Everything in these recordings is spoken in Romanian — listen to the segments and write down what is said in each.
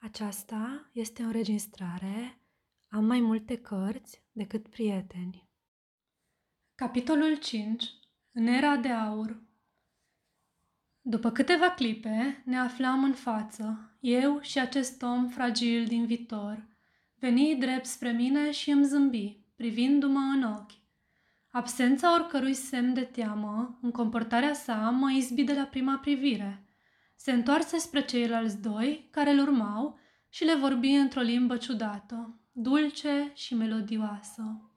Aceasta este o înregistrare. Am mai multe cărți decât prieteni. Capitolul 5. În era de aur După câteva clipe, ne aflam în față, eu și acest om fragil din viitor. Veni drept spre mine și îmi zâmbi, privindu-mă în ochi. Absența oricărui semn de teamă în comportarea sa mă izbi de la prima privire. Se întoarse spre ceilalți doi care îl urmau și le vorbi într-o limbă ciudată, dulce și melodioasă.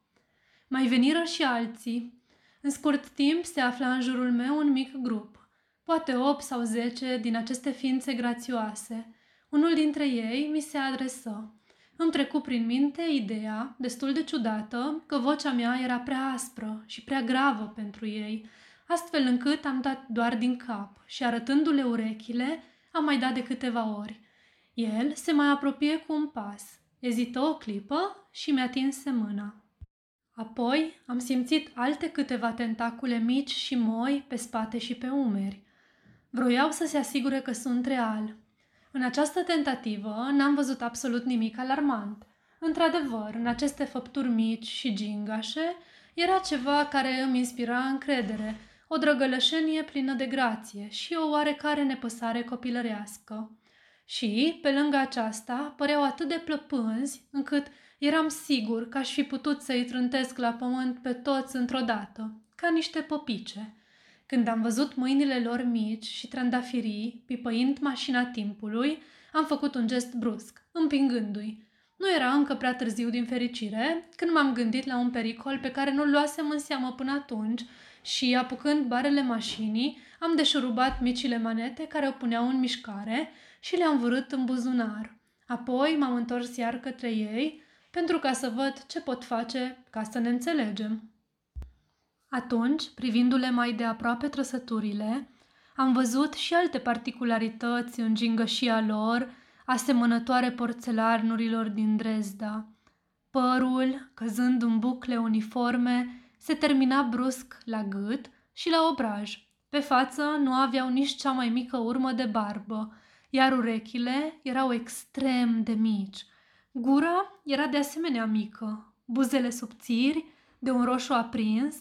Mai veniră și alții. În scurt timp se afla în jurul meu un mic grup, poate opt sau zece din aceste ființe grațioase. Unul dintre ei mi se adresă. Îmi trecu prin minte ideea, destul de ciudată, că vocea mea era prea aspră și prea gravă pentru ei, astfel încât am dat doar din cap și arătându-le urechile, am mai dat de câteva ori. El se mai apropie cu un pas, ezită o clipă și mi-a tinse mâna. Apoi am simțit alte câteva tentacule mici și moi pe spate și pe umeri. Vroiau să se asigure că sunt real. În această tentativă n-am văzut absolut nimic alarmant. Într-adevăr, în aceste făpturi mici și gingașe era ceva care îmi inspira încredere, o drăgălășenie plină de grație și o oarecare nepăsare copilărească. Și, pe lângă aceasta, păreau atât de plăpânzi încât eram sigur că aș fi putut să-i trântesc la pământ pe toți într-o dată, ca niște popice. Când am văzut mâinile lor mici și trandafirii, pipăind mașina timpului, am făcut un gest brusc, împingându-i. Nu era încă prea târziu din fericire, când m-am gândit la un pericol pe care nu-l luasem în seamă până atunci și, apucând barele mașinii, am deșurubat micile manete care o puneau în mișcare și le-am vărât în buzunar. Apoi m-am întors iar către ei pentru ca să văd ce pot face ca să ne înțelegem. Atunci, privindu-le mai de aproape trăsăturile, am văzut și alte particularități în gingășia lor, asemănătoare porțelanurilor din Dresda. Părul, căzând în bucle uniforme, se termina brusc la gât și la obraj. Pe față nu aveau nici cea mai mică urmă de barbă, iar urechile erau extrem de mici. Gura era de asemenea mică, buzele subțiri, de un roșu aprins,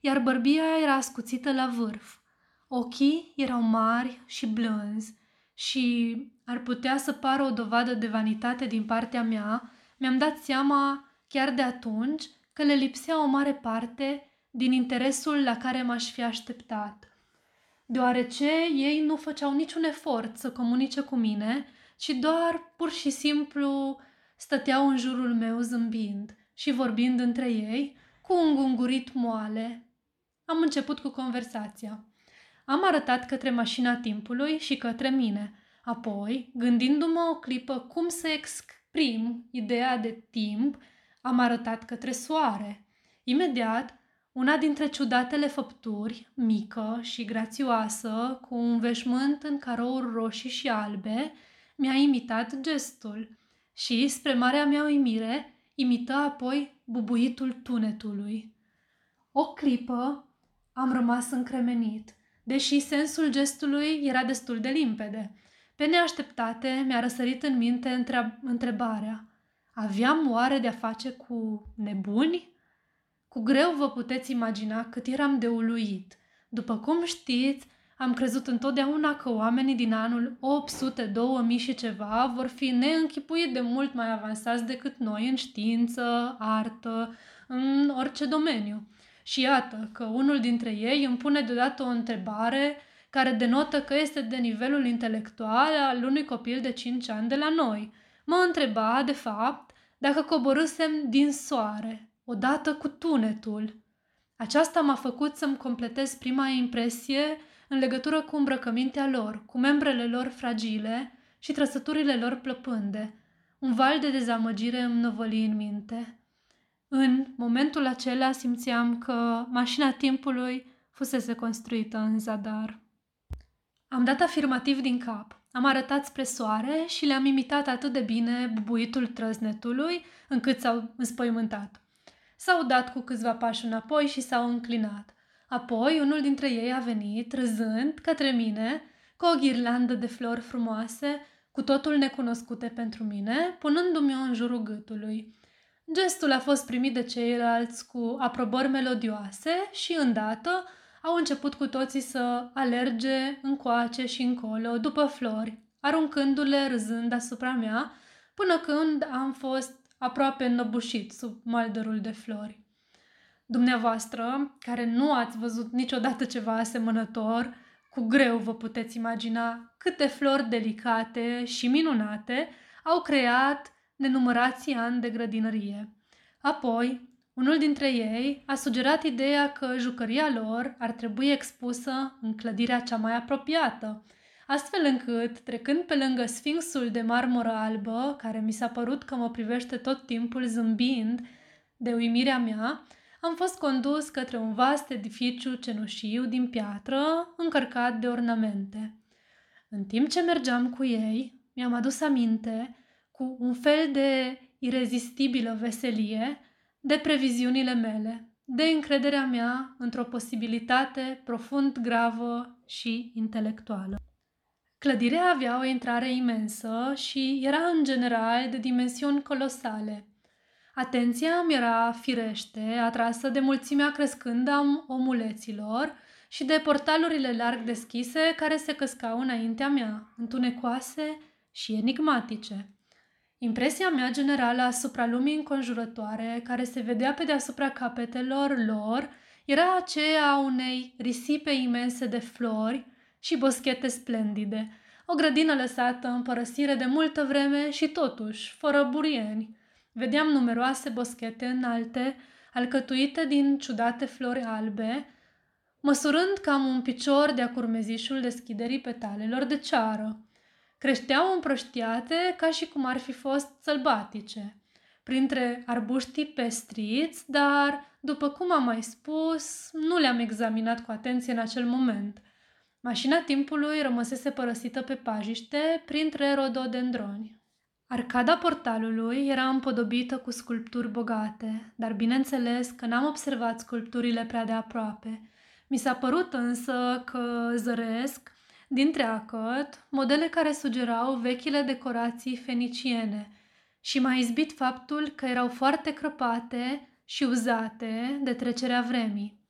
iar bărbia era ascuțită la vârf. Ochii erau mari și blânzi și ar putea să pară o dovadă de vanitate din partea mea, mi-am dat seama chiar de atunci că le lipsea o mare parte din interesul la care m-aș fi așteptat deoarece ei nu făceau niciun efort să comunice cu mine, ci doar pur și simplu stăteau în jurul meu zâmbind și vorbind între ei cu un gungurit moale. Am început cu conversația. Am arătat către mașina timpului și către mine. Apoi, gândindu-mă o clipă cum să exprim ideea de timp, am arătat către soare. Imediat, una dintre ciudatele făpturi, mică și grațioasă, cu un veșmânt în carouri roșii și albe, mi-a imitat gestul și, spre marea mea uimire, imită apoi bubuitul tunetului. O clipă am rămas încremenit, deși sensul gestului era destul de limpede. Pe neașteptate mi-a răsărit în minte întrebarea. Aveam oare de-a face cu nebuni? Cu greu vă puteți imagina cât eram de uluit. După cum știți, am crezut întotdeauna că oamenii din anul 800, 2000 și ceva vor fi neînchipuit de mult mai avansați decât noi în știință, artă, în orice domeniu. Și iată că unul dintre ei îmi pune deodată o întrebare care denotă că este de nivelul intelectual al unui copil de 5 ani de la noi. Mă întreba, de fapt, dacă coborâsem din soare, odată cu tunetul. Aceasta m-a făcut să-mi completez prima impresie în legătură cu îmbrăcămintea lor, cu membrele lor fragile și trăsăturile lor plăpânde. Un val de dezamăgire îmi năvăli în minte. În momentul acela simțeam că mașina timpului fusese construită în zadar. Am dat afirmativ din cap. Am arătat spre soare și le-am imitat atât de bine bubuitul trăznetului încât s-au înspăimântat. S-au dat cu câțiva pași înapoi și s-au înclinat. Apoi, unul dintre ei a venit, râzând, către mine, cu o ghirlandă de flori frumoase, cu totul necunoscute pentru mine, punându-mi o în jurul gâtului. Gestul a fost primit de ceilalți cu aprobări melodioase și, îndată, au început cu toții să alerge încoace și încolo după flori, aruncându-le râzând asupra mea, până când am fost aproape înnăbușit sub maldărul de flori. Dumneavoastră, care nu ați văzut niciodată ceva asemănător, cu greu vă puteți imagina câte flori delicate și minunate au creat nenumărații ani de grădinărie. Apoi, unul dintre ei a sugerat ideea că jucăria lor ar trebui expusă în clădirea cea mai apropiată, astfel încât, trecând pe lângă sfinxul de marmură albă, care mi s-a părut că mă privește tot timpul zâmbind de uimirea mea, am fost condus către un vast edificiu cenușiu din piatră, încărcat de ornamente. În timp ce mergeam cu ei, mi-am adus aminte, cu un fel de irezistibilă veselie, de previziunile mele, de încrederea mea într-o posibilitate profund gravă și intelectuală. Clădirea avea o intrare imensă și era în general de dimensiuni colosale. Atenția mi era firește atrasă de mulțimea crescândă a omuleților și de portalurile larg deschise care se căscau înaintea mea, întunecoase și enigmatice. Impresia mea generală asupra lumii înconjurătoare, care se vedea pe deasupra capetelor lor, era aceea a unei risipe imense de flori și boschete splendide, o grădină lăsată în părăsire de multă vreme și totuși, fără burieni. Vedeam numeroase boschete înalte, alcătuite din ciudate flori albe, măsurând cam un picior de-a curmezișul deschiderii petalelor de ceară creșteau împrăștiate ca și cum ar fi fost sălbatice, printre arbuștii pestriți, dar, după cum am mai spus, nu le-am examinat cu atenție în acel moment. Mașina timpului rămăsese părăsită pe pajiște printre rododendroni. Arcada portalului era împodobită cu sculpturi bogate, dar bineînțeles că n-am observat sculpturile prea de aproape. Mi s-a părut însă că zăresc dintre acăt, modele care sugerau vechile decorații feniciene și m-a izbit faptul că erau foarte crăpate și uzate de trecerea vremii.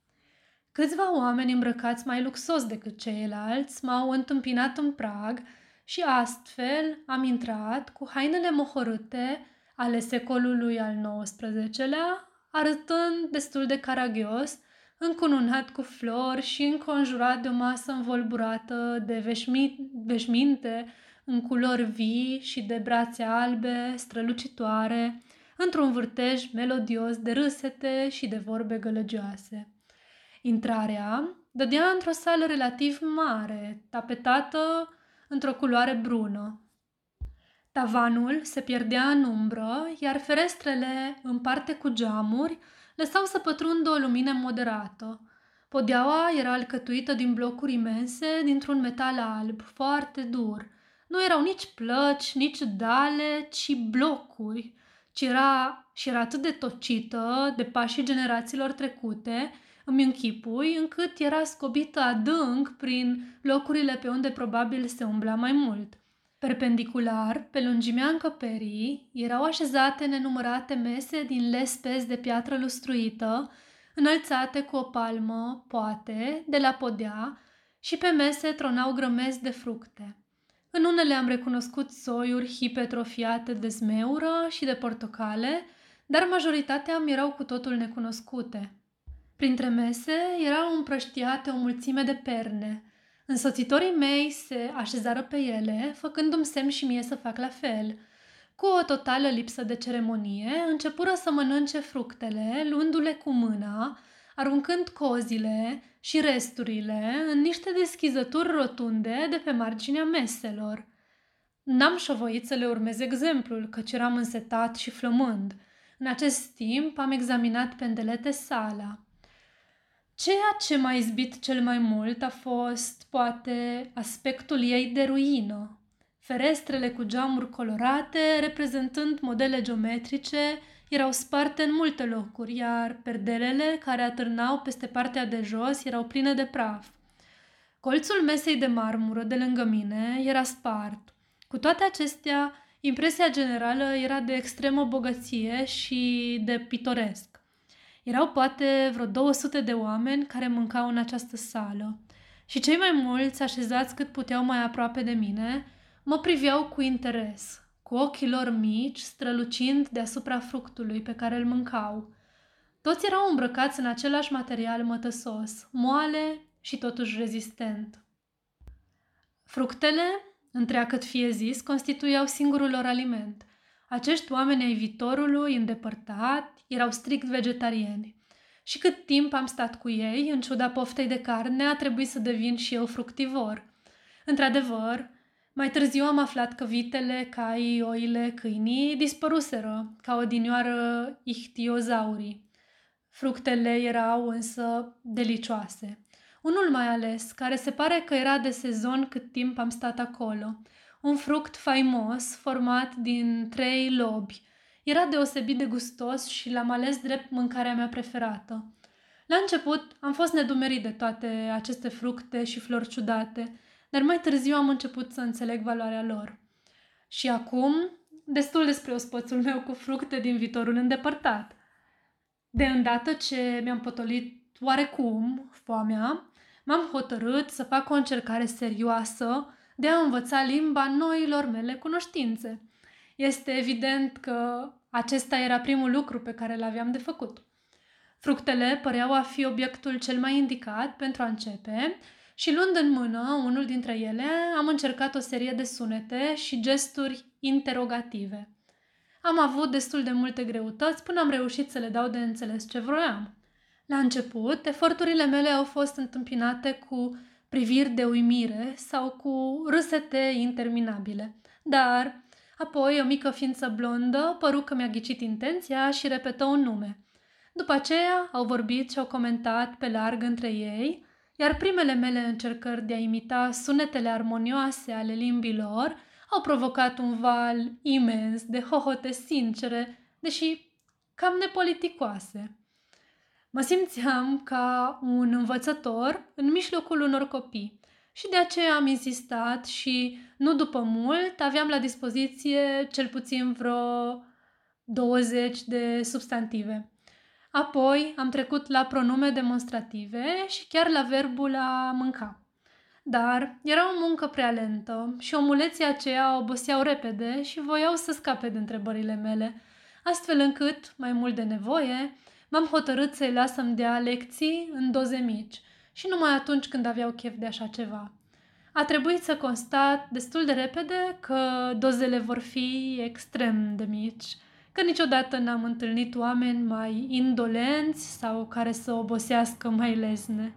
Câțiva oameni îmbrăcați mai luxos decât ceilalți m-au întâmpinat în prag și astfel am intrat cu hainele mohorâte ale secolului al XIX-lea, arătând destul de caragios încununat cu flori și înconjurat de o masă învolburată de veșmi- veșminte în culori vii și de brațe albe, strălucitoare, într-un vârtej melodios de râsete și de vorbe gălăgioase. Intrarea dădea într-o sală relativ mare, tapetată într-o culoare brună. Tavanul se pierdea în umbră, iar ferestrele, în parte cu geamuri, lăsau să pătrundă o lumină moderată. Podeaua era alcătuită din blocuri imense, dintr-un metal alb, foarte dur. Nu erau nici plăci, nici dale, ci blocuri. Ci era, și era atât de tocită de pașii generațiilor trecute, îmi închipui, încât era scobită adânc prin locurile pe unde probabil se umbla mai mult – Perpendicular, pe lungimea încăperii, erau așezate nenumărate mese din lespez de piatră lustruită, înălțate cu o palmă, poate, de la podea, și pe mese tronau grămezi de fructe. În unele am recunoscut soiuri hipetrofiate de zmeură și de portocale, dar majoritatea mi erau cu totul necunoscute. Printre mese erau împrăștiate o mulțime de perne, Însoțitorii mei se așezară pe ele, făcându-mi semn și mie să fac la fel. Cu o totală lipsă de ceremonie, începură să mănânce fructele, luându-le cu mâna, aruncând cozile și resturile în niște deschizături rotunde de pe marginea meselor. N-am șovoit să le urmez exemplul, căci eram însetat și flămând. În acest timp am examinat pendelete sala. Ceea ce m-a izbit cel mai mult a fost, poate, aspectul ei de ruină. Ferestrele cu geamuri colorate, reprezentând modele geometrice, erau sparte în multe locuri, iar perdelele care atârnau peste partea de jos erau pline de praf. Colțul mesei de marmură de lângă mine era spart. Cu toate acestea, impresia generală era de extremă bogăție și de pitoresc. Erau poate vreo 200 de oameni care mâncau în această sală și cei mai mulți, așezați cât puteau mai aproape de mine, mă priveau cu interes, cu ochii lor mici, strălucind deasupra fructului pe care îl mâncau. Toți erau îmbrăcați în același material mătăsos, moale și totuși rezistent. Fructele, întreagăt fie zis, constituiau singurul lor aliment. Acești oameni ai viitorului, îndepărtat, erau strict vegetariani. Și cât timp am stat cu ei, în ciuda poftei de carne, a trebuit să devin și eu fructivor. Într-adevăr, mai târziu am aflat că vitele, caii, oile, câinii dispăruseră, ca odinioară ichtiozaurii. Fructele erau însă delicioase. Unul mai ales, care se pare că era de sezon cât timp am stat acolo. Un fruct faimos, format din trei lobi. Era deosebit de gustos și l-am ales drept mâncarea mea preferată. La început am fost nedumerit de toate aceste fructe și flori ciudate, dar mai târziu am început să înțeleg valoarea lor. Și acum, destul despre ospățul meu cu fructe din viitorul îndepărtat. De îndată ce mi-am potolit oarecum foamea, m-am hotărât să fac o încercare serioasă de a învăța limba noilor mele cunoștințe. Este evident că acesta era primul lucru pe care l-aveam de făcut. Fructele păreau a fi obiectul cel mai indicat pentru a începe și luând în mână unul dintre ele, am încercat o serie de sunete și gesturi interogative. Am avut destul de multe greutăți până am reușit să le dau de înțeles ce vroiam. La început, eforturile mele au fost întâmpinate cu priviri de uimire sau cu râsete interminabile. Dar, apoi, o mică ființă blondă păru că mi-a ghicit intenția și repetă un nume. După aceea, au vorbit și au comentat pe larg între ei, iar primele mele încercări de a imita sunetele armonioase ale limbilor au provocat un val imens de hohote sincere, deși cam nepoliticoase. Mă simțeam ca un învățător în mijlocul unor copii și de aceea am insistat și nu după mult aveam la dispoziție cel puțin vreo 20 de substantive. Apoi am trecut la pronume demonstrative și chiar la verbul a mânca. Dar era o muncă prea lentă și omuleții aceia oboseau repede și voiau să scape de întrebările mele, astfel încât, mai mult de nevoie, m-am hotărât să-i las să-mi dea lecții în doze mici și numai atunci când aveau chef de așa ceva. A trebuit să constat destul de repede că dozele vor fi extrem de mici, că niciodată n-am întâlnit oameni mai indolenți sau care să obosească mai lezne.